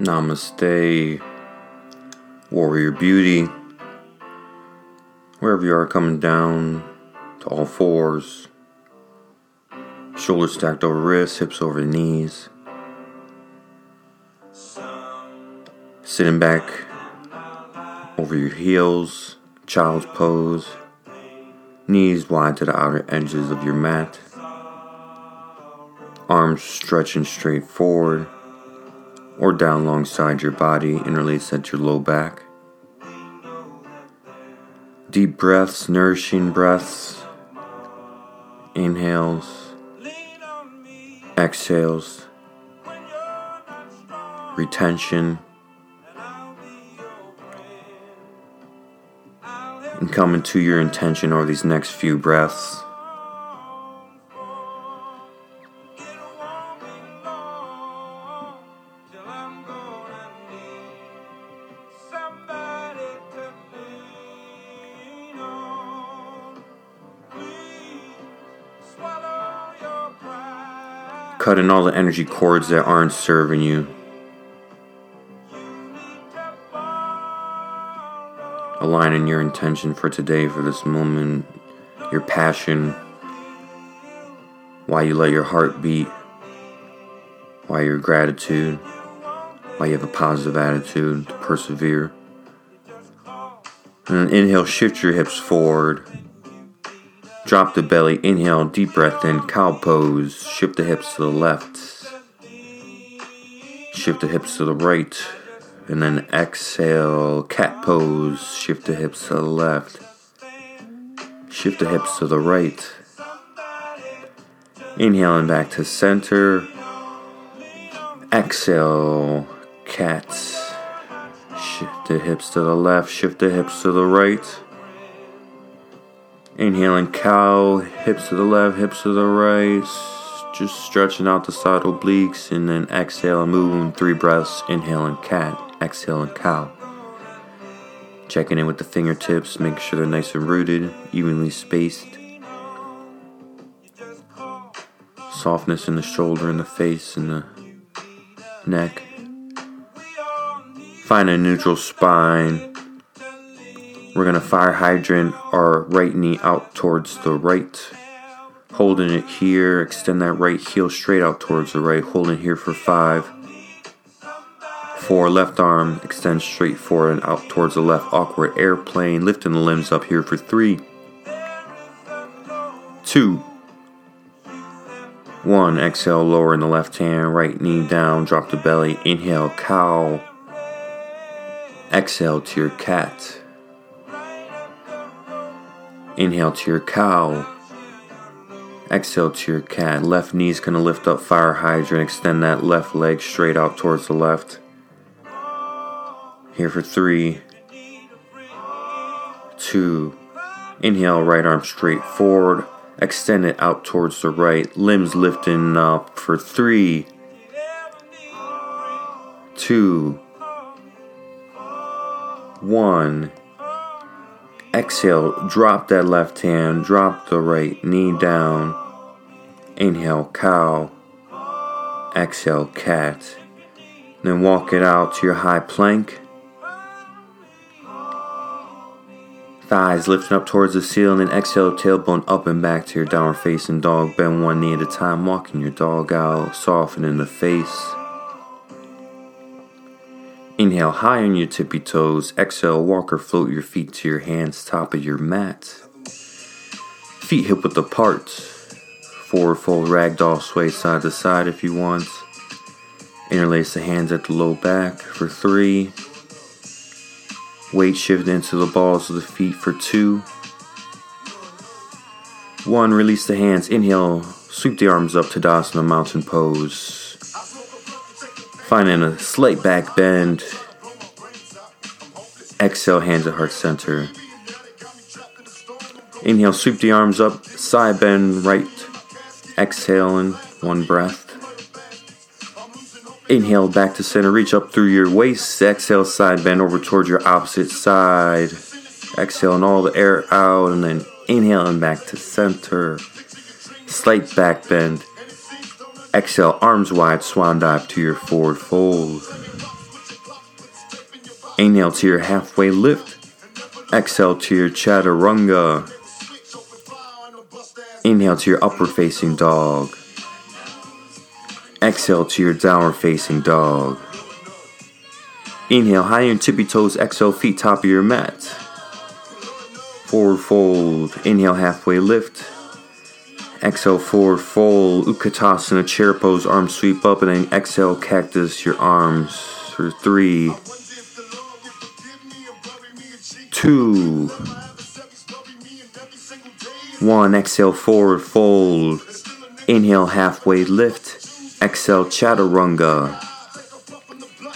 Namaste, Warrior Beauty. Wherever you are, coming down to all fours, shoulders stacked over wrists, hips over knees. Sitting back over your heels, child's pose, knees wide to the outer edges of your mat, arms stretching straight forward or down alongside your body, interlace at your low back. Deep breaths, nourishing breaths, inhales, exhales, retention, and come into your intention over these next few breaths. Cutting all the energy cords that aren't serving you. Aligning your intention for today, for this moment, your passion, why you let your heart beat, why your gratitude, why you have a positive attitude to persevere. And then inhale, shift your hips forward. Drop the belly, inhale, deep breath in, cow pose. Shift the hips to the left. Shift the hips to the right. And then exhale, cat pose. Shift the hips to the left. Shift the hips to the right. Inhaling back to center. Exhale, cat. Shift the hips to the left, shift the hips to the right. Inhaling cow, hips to the left, hips to the right. Just stretching out the side obliques and then exhale moving three breaths. Inhaling cat, exhaling cow. Checking in with the fingertips, making sure they're nice and rooted, evenly spaced. Softness in the shoulder and the face and the neck. Find a neutral spine we're going to fire hydrant our right knee out towards the right. Holding it here, extend that right heel straight out towards the right. Holding here for five. Four, left arm, extend straight forward and out towards the left. Awkward airplane, lifting the limbs up here for three. Two. One, exhale, lower in the left hand, right knee down, drop the belly. Inhale, cow. Exhale to your cat. Inhale to your cow. Exhale to your cat. Left knee's gonna lift up fire hydrant. Extend that left leg straight out towards the left. Here for three, two. Inhale, right arm straight forward. Extend it out towards the right. Limbs lifting up for three, two, one. Exhale, drop that left hand, drop the right knee down. Inhale, cow. Exhale, cat. Then walk it out to your high plank. Thighs lifting up towards the ceiling, and exhale, tailbone up and back to your downward facing dog. Bend one knee at a time, walking your dog out, softening the face. Inhale high on your tippy toes. Exhale, walk or float your feet to your hands, top of your mat. Feet hip width apart. Forward fold ragdoll sway side to side if you want. Interlace the hands at the low back for three. Weight shift into the balls of the feet for two. One, release the hands. Inhale, sweep the arms up to Tadasana Mountain Pose. Finding a slight back bend. Exhale, hands at heart center. Inhale, sweep the arms up, side bend right. Exhaling, one breath. Inhale, back to center, reach up through your waist. Exhale, side bend over towards your opposite side. Exhaling all the air out, and then inhaling back to center. Slight back bend. Exhale, arms wide, swan dive to your forward fold. Inhale to your halfway lift. Exhale to your chaturanga. Inhale to your upward facing dog. Exhale to your downward facing dog. Inhale, high on tippy toes. Exhale, feet top of your mat. Forward fold. Inhale, halfway lift. Exhale, forward fold. Utkatasana, chair pose, arms sweep up, and then exhale, cactus your arms for three, two, one. Exhale, forward fold. Inhale, halfway lift. Exhale, chaturanga.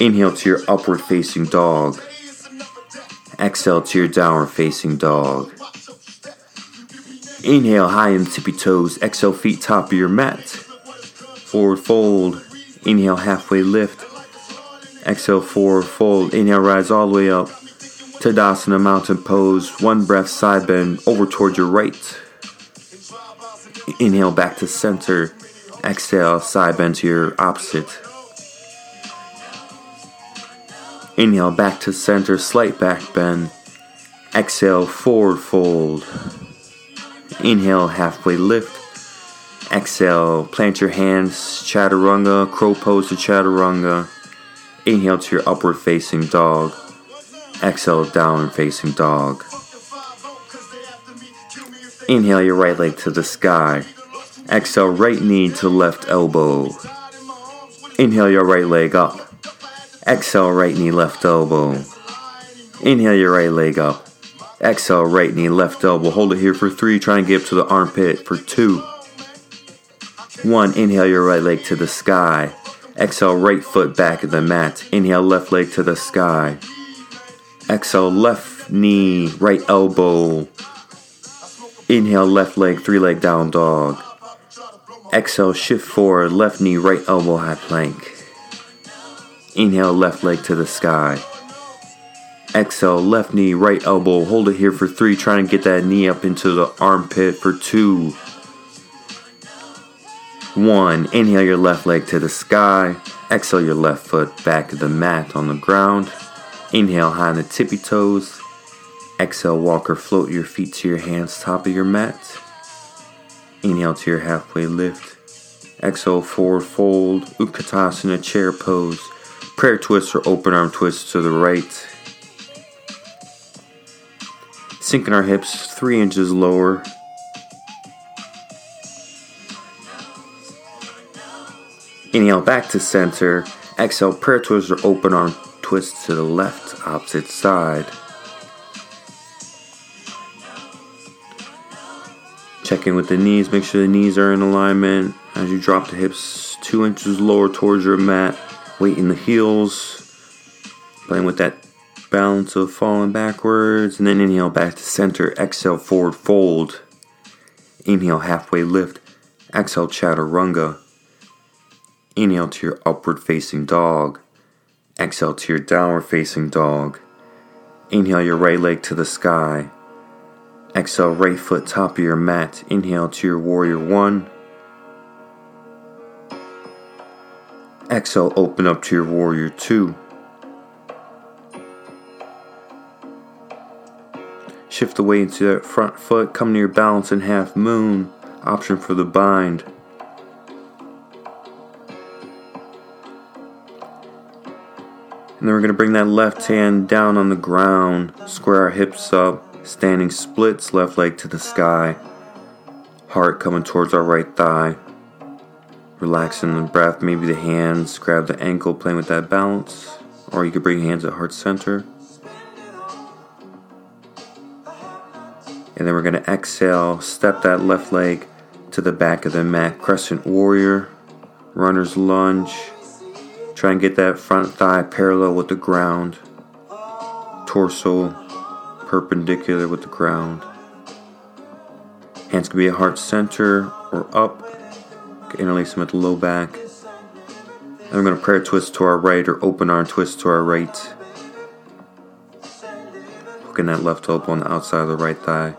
Inhale to your upward facing dog. Exhale to your downward facing dog. Inhale high and tippy toes. Exhale feet top of your mat. Forward fold. Inhale halfway lift. Exhale forward fold. Inhale rise all the way up. Tadasana mountain pose. One breath side bend over towards your right. Inhale back to center. Exhale side bend to your opposite. Inhale back to center, slight back bend. Exhale, forward fold. Inhale, halfway lift. Exhale, plant your hands, chaturanga, crow pose to chaturanga. Inhale to your upward facing dog. Exhale, downward facing dog. Inhale your right leg to the sky. Exhale, right knee to left elbow. Inhale your right leg up. Exhale, right knee, left elbow. Inhale your right leg up. Exhale, right knee, left elbow. Hold it here for three. Try and get up to the armpit for two. One, inhale your right leg to the sky. Exhale, right foot back of the mat. Inhale, left leg to the sky. Exhale, left knee, right elbow. Inhale, left leg, three leg down dog. Exhale, shift forward, left knee, right elbow, high plank. Inhale, left leg to the sky. Exhale, left knee, right elbow. Hold it here for three. Try and get that knee up into the armpit for two. One, inhale your left leg to the sky. Exhale your left foot back to the mat on the ground. Inhale high on the tippy toes. Exhale, walk or float your feet to your hands, top of your mat. Inhale to your halfway lift. Exhale, forward fold, Utkatasana, chair pose. Prayer twist or open arm twist to the right. Sinking our hips three inches lower. Inhale back to center. Exhale, prayer twist or open arm twist to the left, opposite side. Check in with the knees, make sure the knees are in alignment as you drop the hips two inches lower towards your mat. Weight in the heels. Playing with that balance of falling backwards. And then inhale back to center. Exhale, forward fold. Inhale, halfway lift. Exhale, chaturanga. Inhale to your upward facing dog. Exhale to your downward facing dog. Inhale your right leg to the sky. Exhale, right foot top of your mat. Inhale to your warrior one. Exhale, open up to your warrior two. Shift the weight into that front foot. Come to your balance in half moon. Option for the bind. And then we're going to bring that left hand down on the ground. Square our hips up. Standing splits, left leg to the sky. Heart coming towards our right thigh. Relaxing the breath, maybe the hands, grab the ankle, playing with that balance. Or you could bring hands at heart center. And then we're going to exhale, step that left leg to the back of the mat, crescent warrior, runner's lunge. Try and get that front thigh parallel with the ground, torso perpendicular with the ground. Hands can be at heart center or up. Interlace them at the low back. And we're going to prayer twist to our right or open arm twist to our right. Hooking that left elbow on the outside of the right thigh.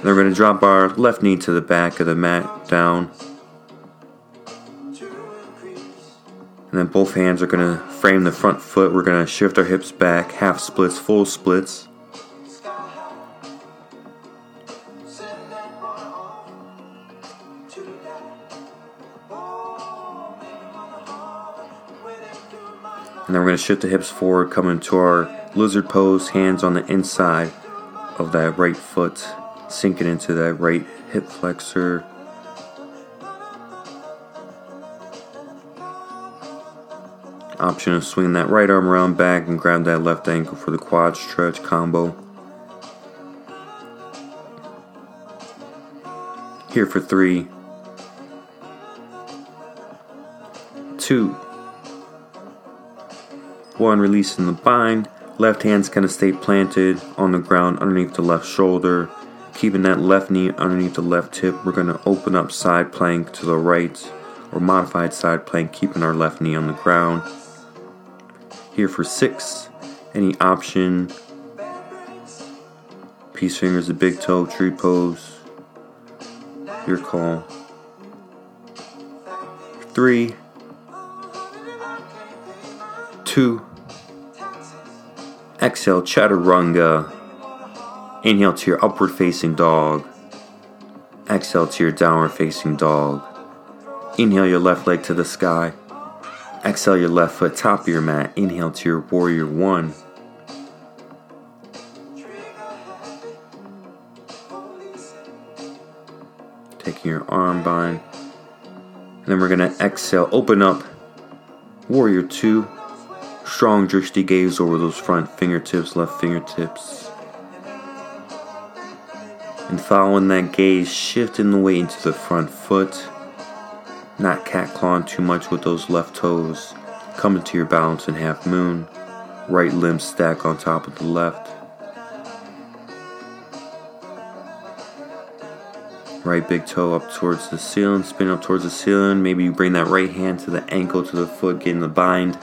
And we're going to drop our left knee to the back of the mat down. And then both hands are going to frame the front foot. We're going to shift our hips back, half splits, full splits. And then we're going to shift the hips forward, coming to our lizard pose, hands on the inside of that right foot, sinking into that right hip flexor. Option of swinging that right arm around back and grab that left ankle for the quad stretch combo. Here for three, two, one, releasing the bind. Left hand's gonna stay planted on the ground underneath the left shoulder, keeping that left knee underneath the left hip. We're gonna open up side plank to the right or modified side plank, keeping our left knee on the ground. Here for six, any option. Peace fingers, the big toe, tree pose. Your call. Three, two, Exhale, chaturanga. Inhale to your upward facing dog. Exhale to your downward facing dog. Inhale your left leg to the sky. Exhale your left foot top of your mat. Inhale to your warrior one. Taking your arm bind. And then we're going to exhale, open up. Warrior two. Strong drishti gaze over those front fingertips, left fingertips. And following that gaze, shifting the weight into the front foot. Not cat clawing too much with those left toes. Coming to your balance in half moon. Right limb stack on top of the left. Right big toe up towards the ceiling, spin up towards the ceiling. Maybe you bring that right hand to the ankle, to the foot, getting the bind.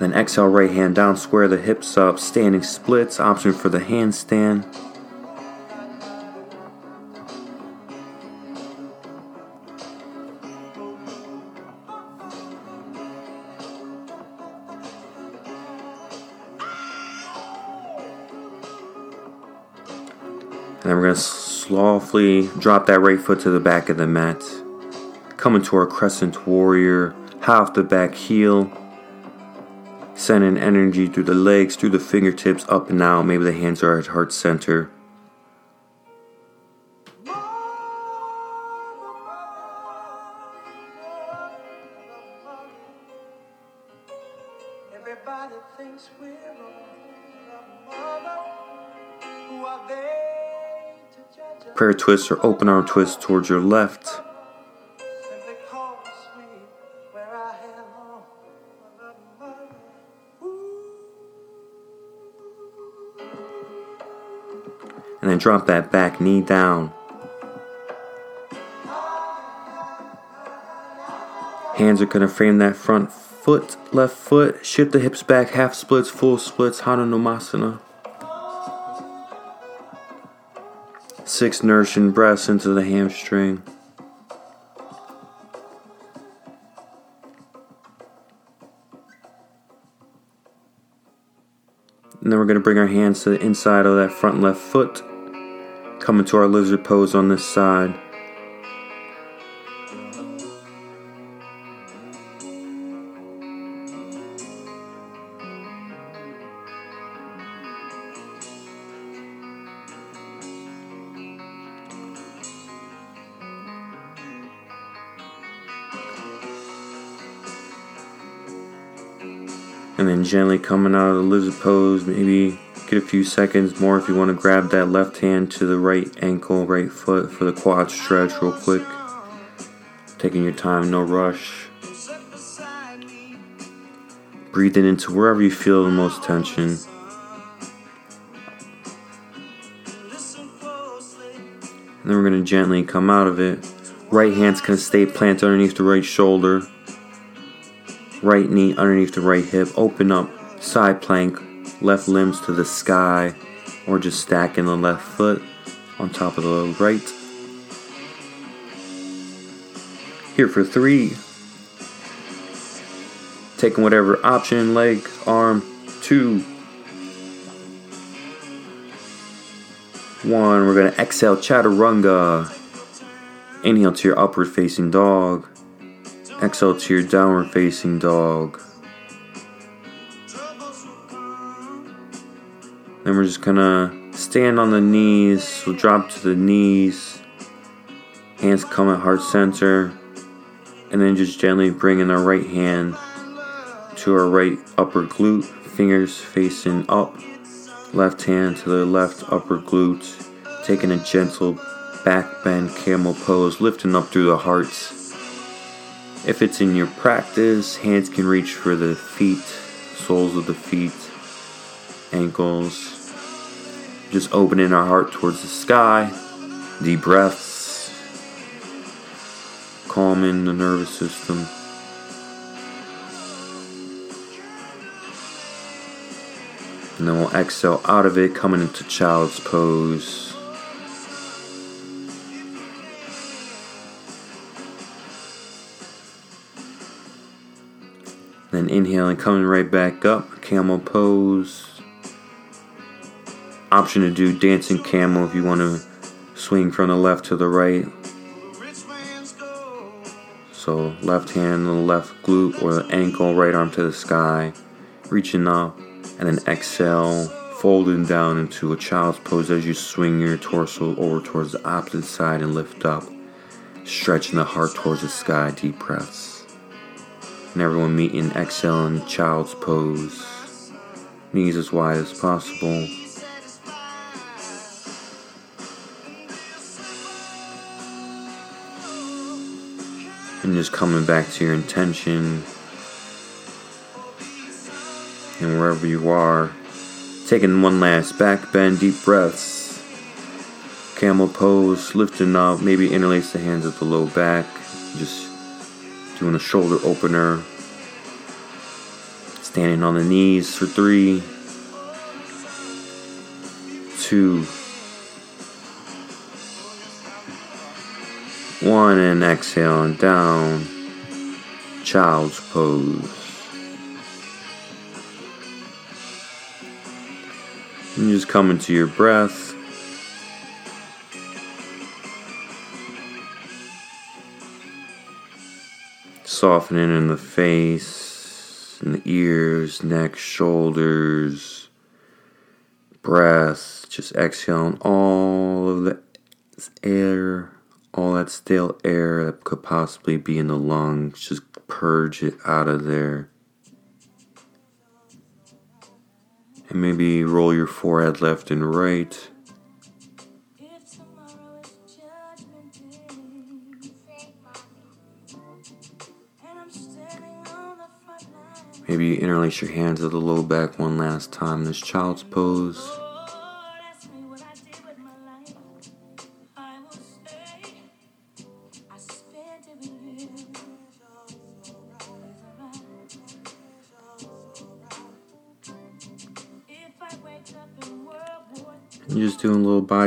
Then exhale, right hand down, square the hips up, standing splits, option for the handstand. And then we're going to softly drop that right foot to the back of the mat. Come into our crescent warrior, half the back heel sending energy through the legs, through the fingertips, up and out. Maybe the hands are at heart center. Prayer twist or open arm twist towards your left. And then drop that back knee down. Hands are going to frame that front foot, left foot. Shift the hips back, half splits, full splits, Hanumasana. Six nourishing breaths into the hamstring. And then we're going to bring our hands to the inside of that front left foot. Coming to our lizard pose on this side. and then gently coming out of the lizard pose, maybe Get a few seconds more if you want to grab that left hand to the right ankle, right foot for the quad stretch real quick. Taking your time, no rush. Breathing into wherever you feel the most tension. And then we're going to gently come out of it. Right hand's going to stay planted underneath the right shoulder. Right knee underneath the right hip. Open up, side plank, left limbs to the sky, or just stacking the left foot. on top of the right. Here for three. Taking whatever option, leg, arm, two, one. We're gonna exhale chaturanga. Inhale to your upward facing dog. Exhale to your downward facing dog. Then we're just gonna stand on the knees. So drop to the knees. Hands come at heart center. And then just gently bring in our right hand to our right upper glute. Fingers facing up. Left hand to the left upper glute. Taking a gentle back bend camel pose, lifting up through the hearts. If it's in your practice, hands can reach for the feet, soles of the feet, ankles. Just opening our heart towards the sky. Deep breaths. Calming the nervous system. And then we'll exhale out of it, coming into child's pose. Then inhaling, coming right back up, camel pose. Option to do dancing camel if you want to swing from the left to the right. So left hand the left glute or the ankle, right arm to the sky, reaching up, and then exhale, folding down into a child's pose as you swing your torso over towards the opposite side and lift up, stretching the heart towards the sky. Deep breaths and everyone meet in exhale in child's pose. Knees as wide as possible. Just coming back to your intention. And wherever you are, taking one last back bend, deep breaths. Camel pose, lifting up, maybe interlace the hands at the low back. Just doing a shoulder opener, standing on the knees for three, two, one, and exhale and down, child's pose. And just come into your breath. softening in the face, in the ears, neck, shoulders, breath. Just exhaling all of the air, all that stale air that could possibly be in the lungs. Just purge it out of there. And maybe roll your forehead left and right. Maybe interlace your hands at the low back one last time. This child's pose.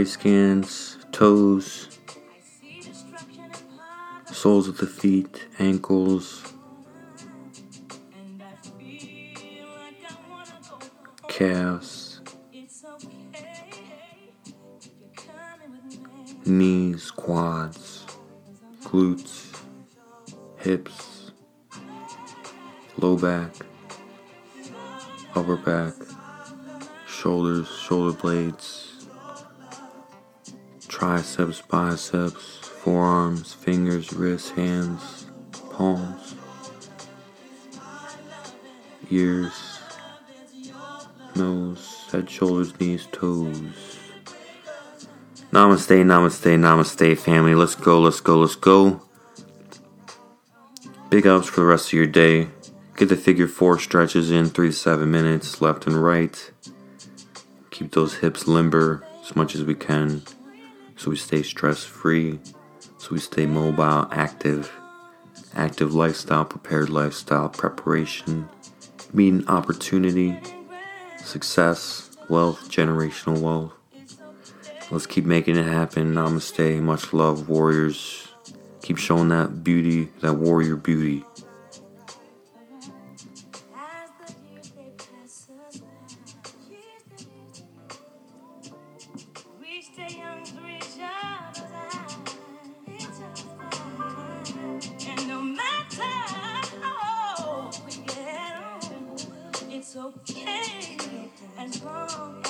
Body scans, toes, soles of the feet, ankles. calves, knees, quads, glutes, hips, low back, upper back, shoulders, shoulder blades, triceps, biceps, forearms, fingers, wrists, hands, palms, ears nose, head, shoulders, knees, toes. Namaste, namaste, namaste, family. Let's go, let's go, let's go. Big ups for the rest of your day. Get the figure four stretches in three to seven minutes, left and right. Keep those hips limber as much as we can so we stay stress free, so we stay mobile, active. Active lifestyle, prepared lifestyle, preparation, meeting opportunity success, wealth, generational wealth. Let's keep making it happen. Namaste. Much love, warriors. Keep showing that beauty, that warrior beauty. okay and wrong.